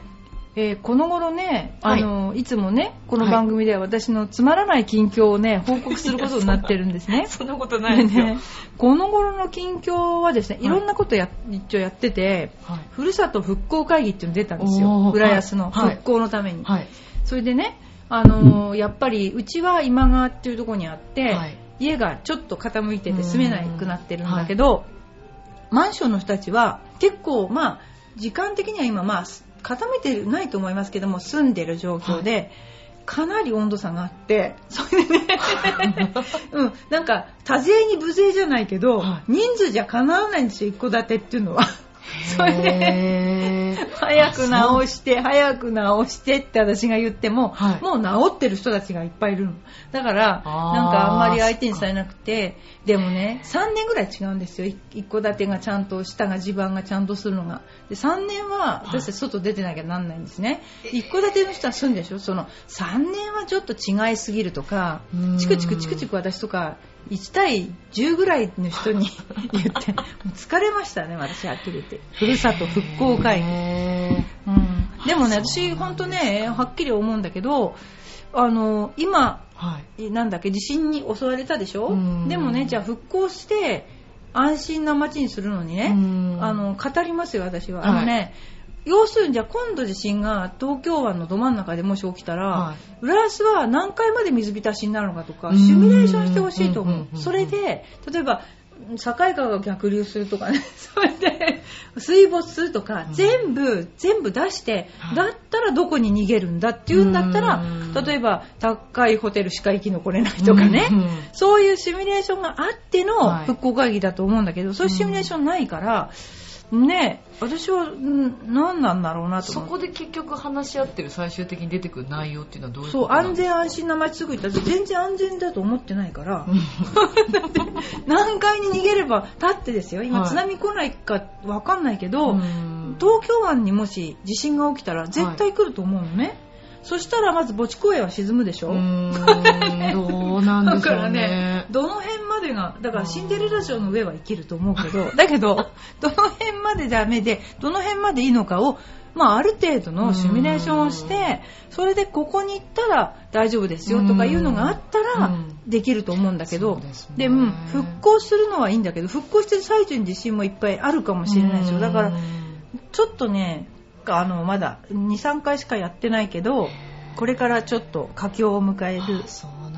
[SPEAKER 1] えーこの頃ね、
[SPEAKER 2] はい
[SPEAKER 1] あの、いつもね、この番組では私のつまらない近況をね、[LAUGHS] 報告することになってるんですね。
[SPEAKER 2] そんなことないです
[SPEAKER 1] ね、この頃の近況はですね、
[SPEAKER 2] はい
[SPEAKER 1] いろんなことや、一応やってて、
[SPEAKER 2] はい。
[SPEAKER 1] ふるさと復興会議っていうの出たんですよ。浦安の
[SPEAKER 2] はい
[SPEAKER 1] 復興のために。
[SPEAKER 2] はい。
[SPEAKER 1] それでね、あのーやっぱりうちは今川っていうところにあって、
[SPEAKER 2] はい
[SPEAKER 1] 家がちょっと傾いてて住めなくなってるんだけど、マンションの人たちは結構まあ時間的には今まあ傾いてないと思いますけども住んでる状況で、かなり温度差があって [LAUGHS] それでね [LAUGHS] うんなんか多勢に無勢じゃないけど、
[SPEAKER 2] は
[SPEAKER 1] 人数じゃかなわないんですよ一戸建てっていうのは。[LAUGHS] それで早く直して、早く直してって私が言っても、
[SPEAKER 2] はい
[SPEAKER 1] もう治ってる人たちがいっぱいいるの。だから、なんかあんまり相手にされなくて、でもね、3年ぐらい違うんですよ。い一戸建てがちゃんと、下が地盤がちゃんとするのが。で、3年は私たち外出てなきゃなんないんですね。一戸建ての人は住んでるでしょ？その、3年はちょっと違いすぎるとかチクチクチクチク私とか、1対10ぐらいの人に [LAUGHS] 言って、もう疲れましたね、私はっきり言って。ふるさと復興会議。
[SPEAKER 2] へ
[SPEAKER 1] うん、でもね、私、本当ね、はっきり思うんだけど、あの今、
[SPEAKER 2] ーはい。
[SPEAKER 1] なんだっけ、地震に襲われたでしょ？
[SPEAKER 2] うん
[SPEAKER 1] でもね、じゃあ復興して、安心な街にするのにね、
[SPEAKER 2] うん
[SPEAKER 1] あの語りますよ、私は。
[SPEAKER 2] はい
[SPEAKER 1] あのね要するにじゃあ今度地震が東京湾のど真ん中でもし起きたら、
[SPEAKER 2] はい。
[SPEAKER 1] 浦安は何回まで水浸しになるのかとか
[SPEAKER 2] うん。
[SPEAKER 1] シミュレーションしてほしいと思
[SPEAKER 2] う。
[SPEAKER 1] それで例えば境川が逆流するとかね。[LAUGHS] それで水没するとか、
[SPEAKER 2] うん。
[SPEAKER 1] 全部全部出して、
[SPEAKER 2] はい。
[SPEAKER 1] だったらどこに逃げるんだっていうんだったら
[SPEAKER 2] うん。
[SPEAKER 1] 例えば高いホテルしか生き残れないとかね、そういうシミュレーションがあっての
[SPEAKER 2] はい。
[SPEAKER 1] 復興会議だと思うんだけど、そういうシミュレーションないから、ね私はん何なんだろうなと
[SPEAKER 2] そ。こで結局話し合ってる最終的に出てくる内容っていうのはどういう
[SPEAKER 1] そう安全安心な街すぐ行ったら全然安全だと思ってないから、
[SPEAKER 2] うん。[LAUGHS]
[SPEAKER 1] 何階に逃げれば立ってですよ。今
[SPEAKER 2] はい。
[SPEAKER 1] 津波来ないか分かんないけど、
[SPEAKER 2] うん。
[SPEAKER 1] 東京湾にもし地震が起きたら絶対来ると思うのね、そしたらまず墓地公園は沈むでしょ、
[SPEAKER 2] うどうなんでしょう
[SPEAKER 1] だからね
[SPEAKER 2] ね。
[SPEAKER 1] どの辺までが、だからシンデレラ城の上は生きると思うけど、だけど、どの辺までダメで、どの辺までいいのかを、まあある程度のシミュレーションをして、それでここに行ったら大丈夫ですよとかいうのがあったら
[SPEAKER 2] うん。
[SPEAKER 1] できると思うんだけど
[SPEAKER 2] ですね、
[SPEAKER 1] で、うん、復興するのはいいんだけど、復興してる最中に地震もいっぱいあるかもしれないですよ。だから
[SPEAKER 2] う、ん。
[SPEAKER 1] ちょっとね、あの、まだ2、3回しかやってないけど、これからちょっと佳境を迎える。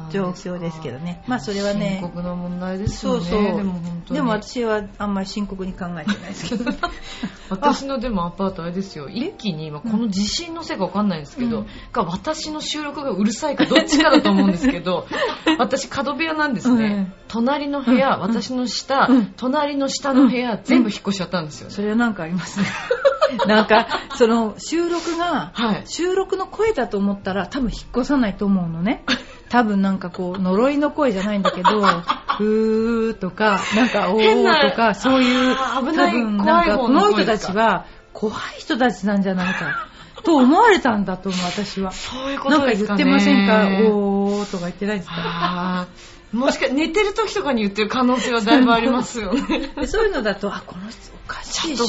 [SPEAKER 1] 状況ですけどね。まあそれはね
[SPEAKER 2] 深、刻な問題ですよね。
[SPEAKER 1] そうそう。
[SPEAKER 2] でも本当に
[SPEAKER 1] でも私はあんまり深刻に考えてないですけど。[LAUGHS]
[SPEAKER 2] 私のでもアパートあれですよ一気に、まあこの地震のせいかわかんないんですけど、
[SPEAKER 1] うん
[SPEAKER 2] が私の収録がうるさいかどっちかだと思うんですけど [LAUGHS] 私角部屋なんですね、
[SPEAKER 1] うん
[SPEAKER 2] 隣の部屋、
[SPEAKER 1] うん
[SPEAKER 2] 私の下、
[SPEAKER 1] うん
[SPEAKER 2] 隣の下の部屋、全部引っ越しちゃったんですよね、
[SPEAKER 1] それはなんかありますね。[LAUGHS] なんか、その収録が、
[SPEAKER 2] はい
[SPEAKER 1] 収録の声だと思ったら多分引っ越さないと思うのね。多分なんかこう、呪いの声じゃないんだけど、[LAUGHS] ふーとか、なんかおーとか、そういう、
[SPEAKER 2] あー危ない
[SPEAKER 1] 多分なんかこの人たちは怖い人たちなんじゃないか、と思われたんだと思う、私は。
[SPEAKER 2] そういうこ
[SPEAKER 1] なんか
[SPEAKER 2] とですかね。
[SPEAKER 1] 言ってませんか？おーとか言ってないですか？
[SPEAKER 2] もしか寝てる時とかに言ってる可能性はだいぶありますよね。[LAUGHS]
[SPEAKER 1] でそういうのだと、あ、この人おかしい宗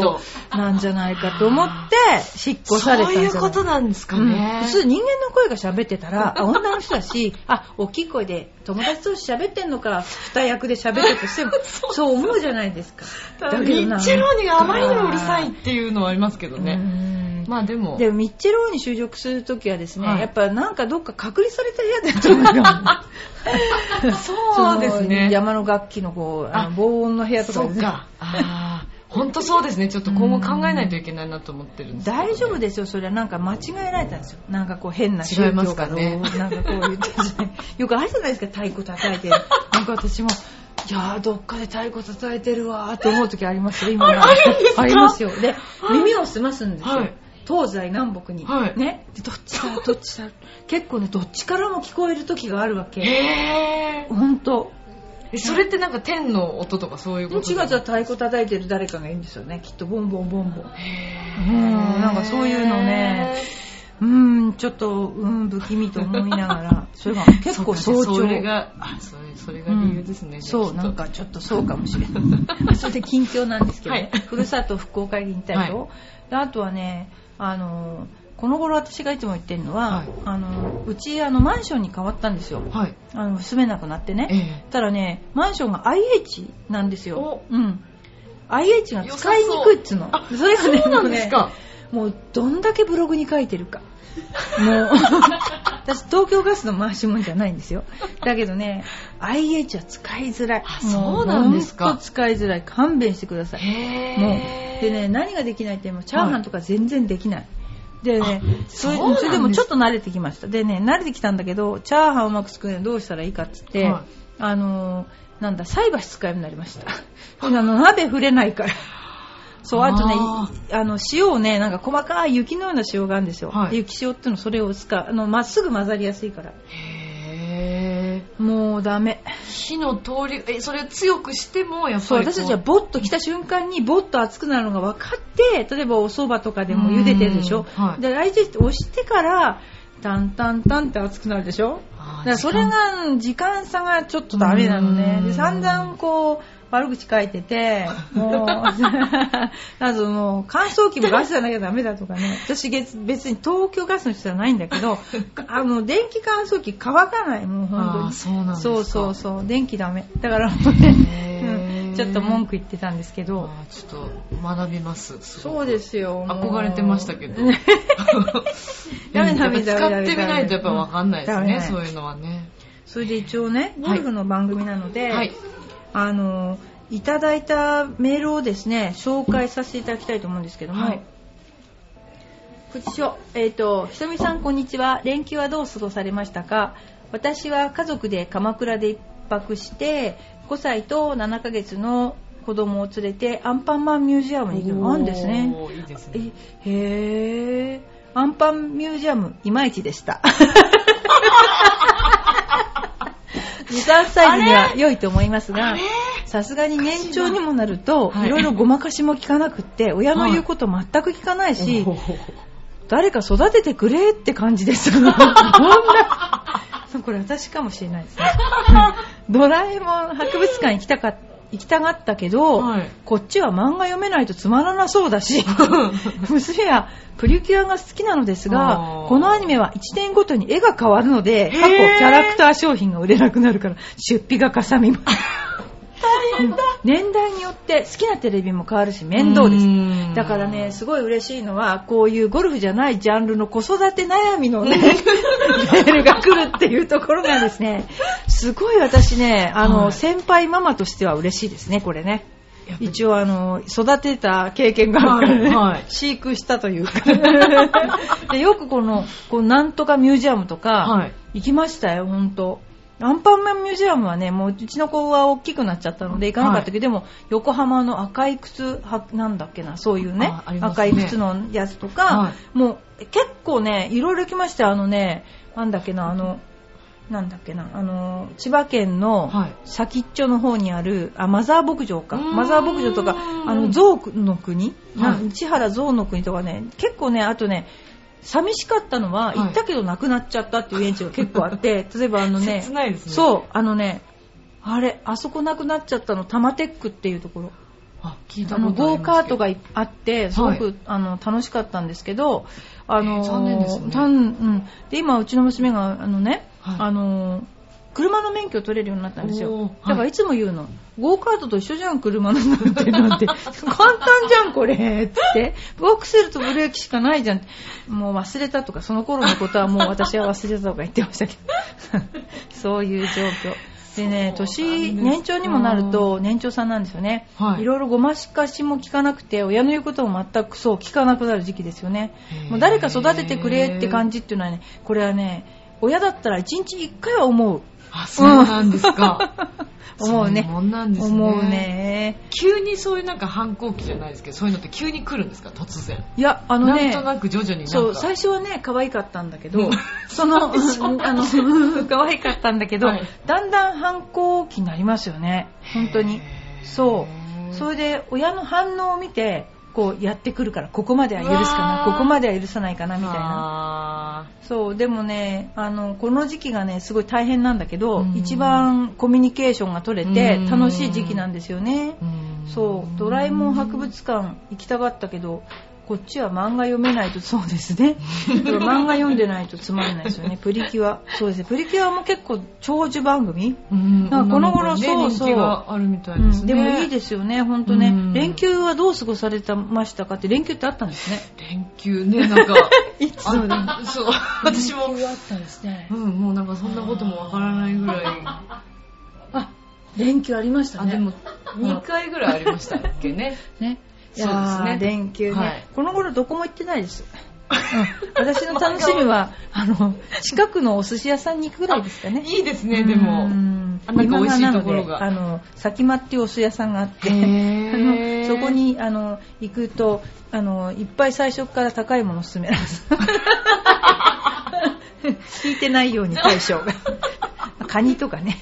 [SPEAKER 2] と
[SPEAKER 1] 教なんじゃないかと思って、引っ越されたんじゃない。
[SPEAKER 2] そういうことなん。ですか
[SPEAKER 1] うん。
[SPEAKER 2] ね、
[SPEAKER 1] 普通人間の声が喋ってたら、あ女の人だし、あ、大きい声で友達と喋ってんのか、二役で喋ってるとしても、[LAUGHS] そう。思うじゃないですか。
[SPEAKER 2] ただミッチェローニがあまりにもうるさいっていうのはありますけどね、
[SPEAKER 1] うん。
[SPEAKER 2] まあでも。
[SPEAKER 1] でもミッチェローに就職するときはですね、
[SPEAKER 2] はい。
[SPEAKER 1] やっぱなんかどっか隔離された部屋だと思うかも [LAUGHS]
[SPEAKER 2] そうですね。
[SPEAKER 1] 山の楽器のこうあの
[SPEAKER 2] あ
[SPEAKER 1] 防音の部屋とかですね。
[SPEAKER 2] そうか。本当そうですね。ちょっと今後考えないといけないなと思ってるんですね。
[SPEAKER 1] 大丈夫ですよ、それは。なんか間違えられたんですよ。なんかこう変な
[SPEAKER 2] 違いますかね。
[SPEAKER 1] なんかこう言ってるじゃない。よくあるじゃないですか、太鼓叩いて。[LAUGHS] なんか私も、いやー、どっかで太鼓叩いてるわーって思う時ありますよ、今。
[SPEAKER 2] ああるんですか？
[SPEAKER 1] ありますよ。で、耳を澄ますんですよ。
[SPEAKER 2] はい。
[SPEAKER 1] 東西南北に、
[SPEAKER 2] はい。
[SPEAKER 1] ね。でどっちだどっちだ。結構ねどっちからも聞こえる時があるわけ。
[SPEAKER 2] へー。
[SPEAKER 1] 本当
[SPEAKER 2] えそれってなんか天の音とかそういうこと
[SPEAKER 1] 違う違う太鼓叩いてる誰かがいるんですよね。きっとボンボンボンボン。うんなんかそういうのね。うーんちょっとうん不気味と思いながら。[LAUGHS] それが結構早朝。
[SPEAKER 2] それがあそれそれが理由ですね、
[SPEAKER 1] うん。そうなんかちょっとそうかもしれない。[LAUGHS] それで近況なんですけど、ね。
[SPEAKER 2] はい。
[SPEAKER 1] ふるさと復興会議に行ったりと、であとはねあのこの頃私がいつも言ってるのは、
[SPEAKER 2] はい。
[SPEAKER 1] あのうちあのマンションに変わったんですよ。
[SPEAKER 2] はい。
[SPEAKER 1] あの住めなくなってね、
[SPEAKER 2] ええ。
[SPEAKER 1] たらねマンションが IH なんですよ。
[SPEAKER 2] お、
[SPEAKER 1] うん、IH が使いにくいっつうの。
[SPEAKER 2] あ
[SPEAKER 1] それがね
[SPEAKER 2] そうなんですか？
[SPEAKER 1] もうどんだけブログに書いてるか。もう、[LAUGHS] 私東京ガスの回し物じゃないんですよ。だけどね、IH は使いづらい。
[SPEAKER 2] そうなんですか。
[SPEAKER 1] 使いづらい。勘弁してください。
[SPEAKER 2] へ
[SPEAKER 1] もう、
[SPEAKER 2] ー
[SPEAKER 1] でね、何ができないってもうチャーハンとか全然できない。でね
[SPEAKER 2] あ、
[SPEAKER 1] それ
[SPEAKER 2] そ
[SPEAKER 1] れでもちょっと慣れてきました。でね、慣れてきたんだけど、チャーハンをうまく作るにはどうしたらいいかっつって、
[SPEAKER 2] はい
[SPEAKER 1] あのー、なんだ、菜箸使うようになりました。[LAUGHS] あの、鍋触れないから。[LAUGHS] そう、あとね
[SPEAKER 2] あ、
[SPEAKER 1] あの、塩をね、なんか細かい雪のような塩があるんですよ。
[SPEAKER 2] はい
[SPEAKER 1] で雪塩っていうのそれを使う。あの、まっすぐ混ざりやすいから。
[SPEAKER 2] へ
[SPEAKER 1] もうダメ。
[SPEAKER 2] ー火の通りえそれ強くしてもやっぱりこ
[SPEAKER 1] 私たちはボッと来た瞬間にボッと熱くなるのが分かって、例えばお蕎麦とかでも茹でてるでしょ。
[SPEAKER 2] うんはい。
[SPEAKER 1] で、来日って押してから、タンタンタンって熱くなるでしょ。だからそれが時間。差がちょっとダメなのね。
[SPEAKER 2] うん。
[SPEAKER 1] で、散々こう、悪口書いてて、もう、[LAUGHS] あともう乾燥機もガスじゃなきゃダメだとかね。私別別に東京ガスの人じゃないんだけど、[LAUGHS] あの、電気乾燥機乾かない、もう本当に。
[SPEAKER 2] そうなんですか。
[SPEAKER 1] そうそうそう、電気ダメ。だからもうね、ちょっと文句言ってたんですけど、
[SPEAKER 2] ちょっと学びます。す
[SPEAKER 1] そうですよ。
[SPEAKER 2] 憧れてましたけど。[LAUGHS]
[SPEAKER 1] ダメダメ
[SPEAKER 2] やっぱ使ってみないとやっぱ分かんないです
[SPEAKER 1] ダメダメ。
[SPEAKER 2] ねそういうのはね。
[SPEAKER 1] それで一応ね、ゴルフの番組なので、
[SPEAKER 2] はい
[SPEAKER 1] あの、いただいたメールをですね、紹介させていただきたいと思うんですけども、
[SPEAKER 2] はい
[SPEAKER 1] プチショ、えっ、と、ひとみさんこんにちは。連休はどう過ごされましたか？私は家族で鎌倉で一泊して、5歳と7ヶ月の子供を連れてアンパンマンミュージアムに行くんですね。
[SPEAKER 2] いいですね
[SPEAKER 1] えへー。アンパンミュージアム、いまいちでした。[LAUGHS] 時間サイズには良いと思いますが、さすがに年長にもなると、
[SPEAKER 2] はい
[SPEAKER 1] いろいろごまかしも聞かなくって、親の言うこと全く聞かないし、誰か育ててくれって感じです。[LAUGHS] こんな、これ私かもしれないですね。[LAUGHS] ドラえもん博物館行きたか行きたがったけど、
[SPEAKER 2] はい。
[SPEAKER 1] こっちは漫画読めないとつまらなそうだし、[LAUGHS] 娘はプリキュアが好きなのです
[SPEAKER 2] あ
[SPEAKER 1] が
[SPEAKER 2] ー、
[SPEAKER 1] このアニメは1年ごとに絵が変わるので、過去キャラクター商品が売れなくなるから出費がかさみます。年代によって好きなテレビも変わるし面倒です。
[SPEAKER 2] うん。
[SPEAKER 1] だからね、すごい嬉しいのは、こういうゴルフじゃないジャンルの子育て悩みのね、[LAUGHS] メールが来るっていうところがですね、すごい私ね、あの、
[SPEAKER 2] はい。
[SPEAKER 1] 先輩ママとしては嬉しいですね、これね。一応あの、育てた経験があるからね、
[SPEAKER 2] はいはい。
[SPEAKER 1] 飼育したというか。でよくこの、こうなんとかミュージアムとか、
[SPEAKER 2] はい。
[SPEAKER 1] 行きましたよ、ほんと。アンパンマンミュージアムはね、もううちの子は大きくなっちゃったので行かなかったけど、でも横浜の赤い靴は、なんだっけな、そういうね
[SPEAKER 2] ね。
[SPEAKER 1] 赤い靴のやつとか、
[SPEAKER 2] は
[SPEAKER 1] もう結構ね、いろいろ来ましたよ、あのね、なんだっけな、あの、なんだっけな、あの、千葉県の
[SPEAKER 2] はい。
[SPEAKER 1] 先っちょの方にある、あ、マザー牧場か。マザー牧場とか、あの、象の国、な
[SPEAKER 2] はい。
[SPEAKER 1] 市原象の国とかね、結構ね、あとね、寂しかったのは、
[SPEAKER 2] い。
[SPEAKER 1] 行ったけどなくなっちゃったっていう園地が結構あって、[LAUGHS] 例えばあのね、
[SPEAKER 2] ね。
[SPEAKER 1] そう、あのね、あれ、あそこなくなっちゃったの、タマテックっていうところ。
[SPEAKER 2] あ
[SPEAKER 1] の、ゴーカートが
[SPEAKER 2] い
[SPEAKER 1] いあって、すごく、
[SPEAKER 2] はい
[SPEAKER 1] あの、楽しかったんですけど、あの、
[SPEAKER 2] えー残念ですね。
[SPEAKER 1] うん。で、今、うちの娘が、あのね、
[SPEAKER 2] はい
[SPEAKER 1] あの、車の免許を取れるようになったんですよ。だからいつも言うの、ゴーカートと一緒じゃん、車の運転なんて。[LAUGHS] 簡単じゃん、これ。つって。ボックするとブレーキしかないじゃん。もう忘れたとか、その頃のことはもう私は忘れたとか言ってましたけど。[LAUGHS] そういう状況。でね、年、年長にもなると年長さんなんですよね。
[SPEAKER 2] はい
[SPEAKER 1] いろいろごまかしも聞かなくて、親の言うことも全くそう聞かなくなる時期ですよねもう誰か育ててくれって感じっていうのはね、これはね、親だったら一日一回は思う。
[SPEAKER 2] あ、そうなんですか。[LAUGHS]
[SPEAKER 1] 思うね
[SPEAKER 2] そんなんですね。
[SPEAKER 1] 思う。ね
[SPEAKER 2] 急にそういうなんか反抗期じゃないですけど、そういうのって急に来るんですか、突然。
[SPEAKER 1] いやあのね
[SPEAKER 2] なんとなく徐々に。
[SPEAKER 1] そう最初はね可愛かったんだけど、
[SPEAKER 2] うん [LAUGHS]
[SPEAKER 1] その [LAUGHS] あの可愛かったんだけど、
[SPEAKER 2] はい
[SPEAKER 1] だんだん反抗期になりますよね本当にそうそれで親の反応を見てこうやってくるからここまでは許すかなここまでは許さないかなみたいな。
[SPEAKER 2] な。
[SPEAKER 1] そうでもねあのこの時期がねすごい大変なんだけど、
[SPEAKER 2] うん。
[SPEAKER 1] 一番コミュニケーションが取れて
[SPEAKER 2] うん。
[SPEAKER 1] 楽しい時期なんですよね、
[SPEAKER 2] うん。
[SPEAKER 1] そうドラえもん博物館行きたかったけどこっちは漫画読めないとそうですね [LAUGHS] 漫画読んでないとつまんないですよねプリキュアそうですねプリキュアも結構長寿番組
[SPEAKER 2] うん
[SPEAKER 1] なんかこの頃
[SPEAKER 2] ね
[SPEAKER 1] そうそう
[SPEAKER 2] 人気があるみたい
[SPEAKER 1] うん、
[SPEAKER 2] ですね。
[SPEAKER 1] でもいいですよね、本当ね、
[SPEAKER 2] うん
[SPEAKER 1] 連休はどう過ごされてましたかって、連休ってあったんですね。
[SPEAKER 2] 連休ね、なんか。[LAUGHS]
[SPEAKER 1] いつ？の連
[SPEAKER 2] あそう、[LAUGHS] 私も
[SPEAKER 1] 連、休あったんですね
[SPEAKER 2] う。ん、もうなんかそんなこともわからないぐらい。
[SPEAKER 1] あ、連休ありました
[SPEAKER 2] あ、
[SPEAKER 1] ね。
[SPEAKER 2] でも、2回ぐらいありましたっけね。
[SPEAKER 1] ね。い
[SPEAKER 2] そうです
[SPEAKER 1] やー
[SPEAKER 2] ね。
[SPEAKER 1] 連休ね、
[SPEAKER 2] はい。
[SPEAKER 1] この頃どこも行ってないです。[LAUGHS] うん、私の楽しみは、あの、近くのお寿司屋さんに行くぐらいですかね。[LAUGHS]
[SPEAKER 2] いいですね、でも。なんか美味しいところが。
[SPEAKER 1] あの、先間っていうお寿司屋さんがあって、あの [LAUGHS] そこにあの行くとあのいっぱい最初から高いもの勧めます。聞いてないように大将が。カニとかね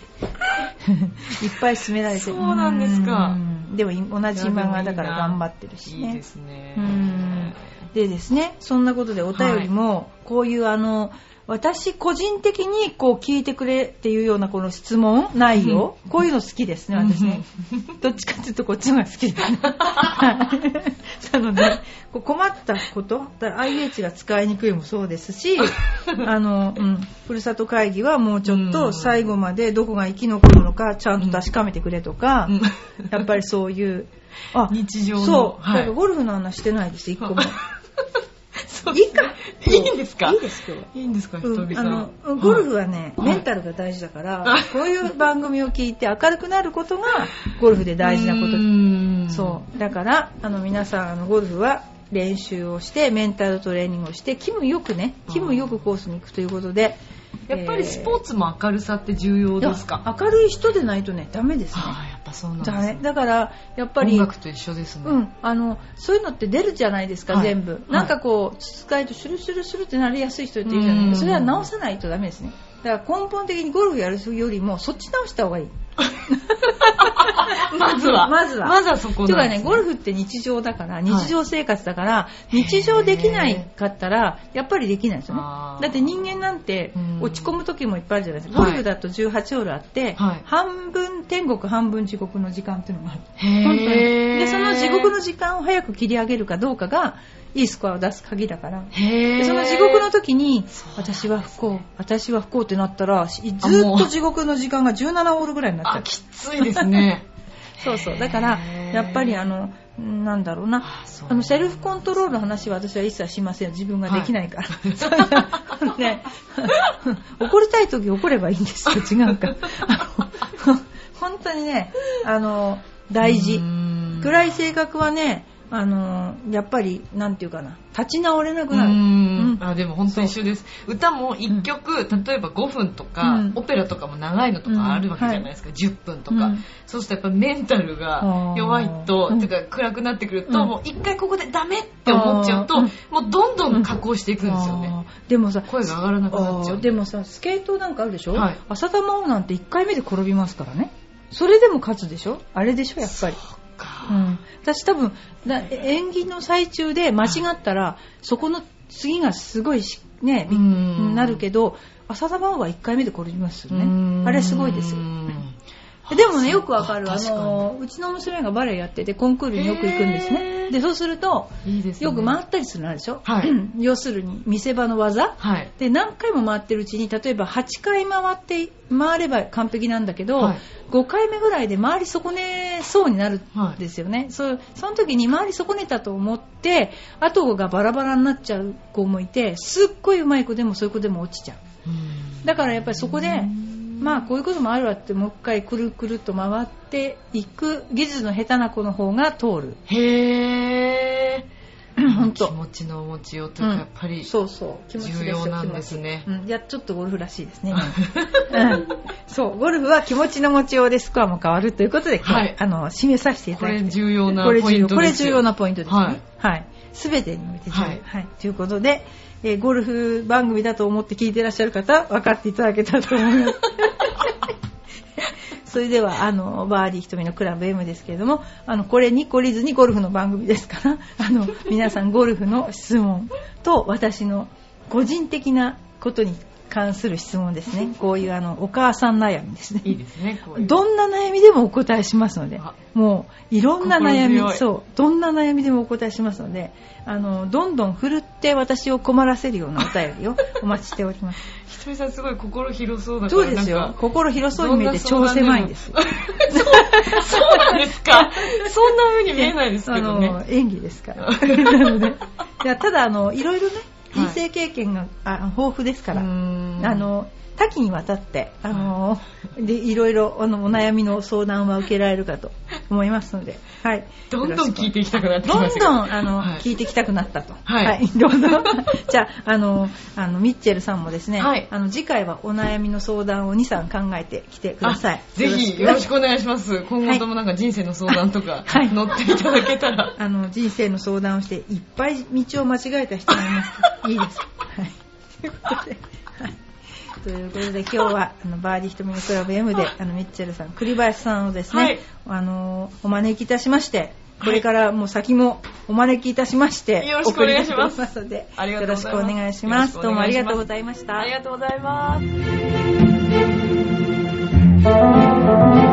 [SPEAKER 1] [LAUGHS] いっぱい勧められて
[SPEAKER 2] そうなんですか。
[SPEAKER 1] うん。でもい同じ漫画だから頑張ってるしね。
[SPEAKER 2] いいですね。
[SPEAKER 1] う。ん。でですねそんなことでお便りもこういうあの私個人的にこう聞いてくれっていうようなこの質問内容こういうの好きですね私ね。どっちかっていうとこっちの方が好き。ですなのでこう困ったことだ IH が使いにくいもそうですし [LAUGHS] あの、うん、ふるさと会議はもうちょっと最後までどこが生き残るのかちゃんと確かめてくれとか、
[SPEAKER 2] うん。
[SPEAKER 1] やっぱりそういうあ
[SPEAKER 2] 日常の。
[SPEAKER 1] そう、
[SPEAKER 2] はい。
[SPEAKER 1] だからゴルフの話してないです、一個も。[LAUGHS] いいか。
[SPEAKER 2] いいんですか？
[SPEAKER 1] いいですけど。
[SPEAKER 2] いいんですか、ひとみさ
[SPEAKER 1] ゴルフはね、
[SPEAKER 2] はい。
[SPEAKER 1] メンタルが大事だから、
[SPEAKER 2] はい
[SPEAKER 1] こういう番組を聞いて明るくなることがゴルフで大事なこと。
[SPEAKER 2] と
[SPEAKER 1] そう。だからあの皆さんあのゴルフは練習をしてメンタルトレーニングをして気分よくね気分よくコースに行くということで
[SPEAKER 2] やっぱりスポー
[SPEAKER 1] ツ
[SPEAKER 2] ツも明るさって重要ですか？
[SPEAKER 1] 明るい人でないとねダメですね。
[SPEAKER 2] やっぱそうなんです
[SPEAKER 1] ダメ。
[SPEAKER 2] ね。
[SPEAKER 1] だからやっぱり
[SPEAKER 2] 音楽と一緒ですね。
[SPEAKER 1] うん、あのそういうのって出るじゃないですか、
[SPEAKER 2] はい。
[SPEAKER 1] 全部、
[SPEAKER 2] はい。
[SPEAKER 1] なんかこう使いとシュルシュルシュルってなりやすい人っているじゃないですか。それは直さないとダメですね。だから根本的にゴルフやるよりもそっち直した方がいい [LAUGHS]
[SPEAKER 2] まずは。
[SPEAKER 1] まずは。
[SPEAKER 2] まずはそこ
[SPEAKER 1] ていうかねゴルフって日常だから日常生活だから、日常できないかったらやっぱりできないですよね。だって人間なんて
[SPEAKER 2] うん。
[SPEAKER 1] 落ち込む時もいっぱいあるじゃないですか、
[SPEAKER 2] はい。
[SPEAKER 1] ゴルフだと18ホールあって、
[SPEAKER 2] はい。
[SPEAKER 1] 半分天国半分地獄の時間っていうのがある。本当に。でその地獄の時間を早く切り上げるかどうかがいいスコアを出す鍵だから。その地獄の時に私は不幸私は不幸ってなったらずっと地獄の時間が17ホールぐらいになっ
[SPEAKER 2] きついですね。[LAUGHS]
[SPEAKER 1] そうそう。だからやっぱりあのなんだろうな。
[SPEAKER 2] あ
[SPEAKER 1] のセルフコントロールの話は私は一切しません。自分ができないから、[LAUGHS] ね、[LAUGHS] 怒りたい時怒ればいいんですよ。違うか。本当にねあの大事。
[SPEAKER 2] うん。
[SPEAKER 1] 暗い性格はねあのやっぱりなんていうかな立ち直れなくなる。
[SPEAKER 2] う
[SPEAKER 1] うん。
[SPEAKER 2] んあでも本当一緒です。歌も1曲、例えば5分とか、
[SPEAKER 1] うん。
[SPEAKER 2] オペラとかも長いのとかあるわけじゃないですか、10分とか、
[SPEAKER 1] うん。
[SPEAKER 2] そうするとやっぱメンタルが弱いと、
[SPEAKER 1] うん
[SPEAKER 2] てか暗くなってくると、
[SPEAKER 1] うん。
[SPEAKER 2] もう一回ここでダメって思っちゃうと、
[SPEAKER 1] うん。
[SPEAKER 2] もうどんどん加工していくんですよね、
[SPEAKER 1] でもさ
[SPEAKER 2] 声が上がらなくなっちゃう。
[SPEAKER 1] でもさスケートなんかあるでしょ、
[SPEAKER 2] はい。
[SPEAKER 1] 浅田真央なんて1回目で転びますからね。それでも勝つでしょ？あれでしょ？やっぱりう
[SPEAKER 2] か
[SPEAKER 1] ん、私多分だ演技の最中で間違ったらそこの次がすごいしね
[SPEAKER 2] うん。
[SPEAKER 1] なるけど浅田真央は1回目で転びますよ
[SPEAKER 2] う
[SPEAKER 1] ね
[SPEAKER 2] ん。
[SPEAKER 1] あれすごいですよ。
[SPEAKER 2] うん
[SPEAKER 1] でもねよくわかるあのうちの娘がバレエやっててコンクールによく行くんです
[SPEAKER 2] へ
[SPEAKER 1] ね
[SPEAKER 2] ー。
[SPEAKER 1] でそうすると
[SPEAKER 2] いいですね。
[SPEAKER 1] よく回ったりするのあるでしょ、
[SPEAKER 2] はい。[CLEARS THROAT]
[SPEAKER 1] 要するに見せ場の技？
[SPEAKER 2] はい。
[SPEAKER 1] で何回も回ってるうちに例えば8回回って回れば完璧なんだけど、
[SPEAKER 2] はい。
[SPEAKER 1] 5回目ぐらいで回り損ねそうになるんですよね、その時に回り損ねたと思って後がバラバラになっちゃう子もいてすっごい上手い子でもそういう子でも落ちちゃう。
[SPEAKER 2] うん。
[SPEAKER 1] だからやっぱりそこでまあこういうこともあるわってもう一回くるくるっと回っていく技術の下手な子の方が通る。
[SPEAKER 2] へえ
[SPEAKER 1] 本当。
[SPEAKER 2] 気持ちの持ちようというか、やっぱり
[SPEAKER 1] そうそう。気持ち
[SPEAKER 2] 重要なんですね。
[SPEAKER 1] うん、いやちょっとゴルフらしいですね、[LAUGHS] うん、そうゴルフは気持ちの持ちようでスコアも変わるということで、
[SPEAKER 2] はい。
[SPEAKER 1] あの締めさせていた
[SPEAKER 2] こ
[SPEAKER 1] だい
[SPEAKER 2] れ重要な
[SPEAKER 1] これ重要
[SPEAKER 2] ポイントですよ。
[SPEAKER 1] これ重要なポイントですね。
[SPEAKER 2] は
[SPEAKER 1] はい。い。すべてにおいて重要。
[SPEAKER 2] は
[SPEAKER 1] はいい。ということで、えーゴルフ番組だと思って聞いてらっしゃる方、分かっていただけたと思います。[LAUGHS] それでは、あの、バーディー瞳のクラブ M ですけれども、あの、これに懲りずにゴルフの番組ですから、[LAUGHS] あの、皆さんゴルフの質問と私の個人的なことに関する質問ですね。こういうあの、お母さん悩みですね。
[SPEAKER 2] いいですね、こう。
[SPEAKER 1] どんな悩みでもお答えしますので
[SPEAKER 2] あ、
[SPEAKER 1] もういろんな悩みそう、どんな悩みでもお答えしますので、あの、どんどん振るって私を困らせるようなお便りをお待ちしております。[LAUGHS]
[SPEAKER 2] ひとみさんすごい心広そうだから。
[SPEAKER 1] そうですよ心広そうに見えて超狭いんです。[LAUGHS]
[SPEAKER 2] そうそうなんですか？[LAUGHS] そんな風に見えないですけど
[SPEAKER 1] あの
[SPEAKER 2] ね。
[SPEAKER 1] 演技ですから。なので、いやただあの、いろいろね、
[SPEAKER 2] はい
[SPEAKER 1] 人生経験が、あ豊富ですから、あの、多岐にわたって、あの、で、いろいろ、あの、お悩みの相談は受けられるかと思いますので、はい。
[SPEAKER 2] どんどん聞いていきたくなってき
[SPEAKER 1] どん
[SPEAKER 2] ましたけ
[SPEAKER 1] どん、あの、
[SPEAKER 2] はい
[SPEAKER 1] 聞いてきたくなったと。
[SPEAKER 2] はい [LAUGHS]
[SPEAKER 1] どうぞ。じゃあ、あの、あの、ミッチェルさんもですね、
[SPEAKER 2] はい
[SPEAKER 1] あの、次回はお悩みの相談を2、3考えてきてください。
[SPEAKER 2] あぜひよろしくお願いします。今後ともなんか人生の相談とか [LAUGHS]
[SPEAKER 1] はい
[SPEAKER 2] 乗っていただけたら。[LAUGHS]
[SPEAKER 1] あの、人生の相談をして、いっぱい道を間違えた人がいます。いいです。はい。ということで。はい。ということで今日はあのバーディーひとみのクラブ M であのミッチェルさん栗林さんをですね、
[SPEAKER 2] はい、
[SPEAKER 1] あのお招きいたしましてこれからも先もお招きいたしまして、はい、
[SPEAKER 2] よろしくお願いします。
[SPEAKER 1] のでよろしくお願いします。どうもありがとうございました。
[SPEAKER 2] ありがとうございます。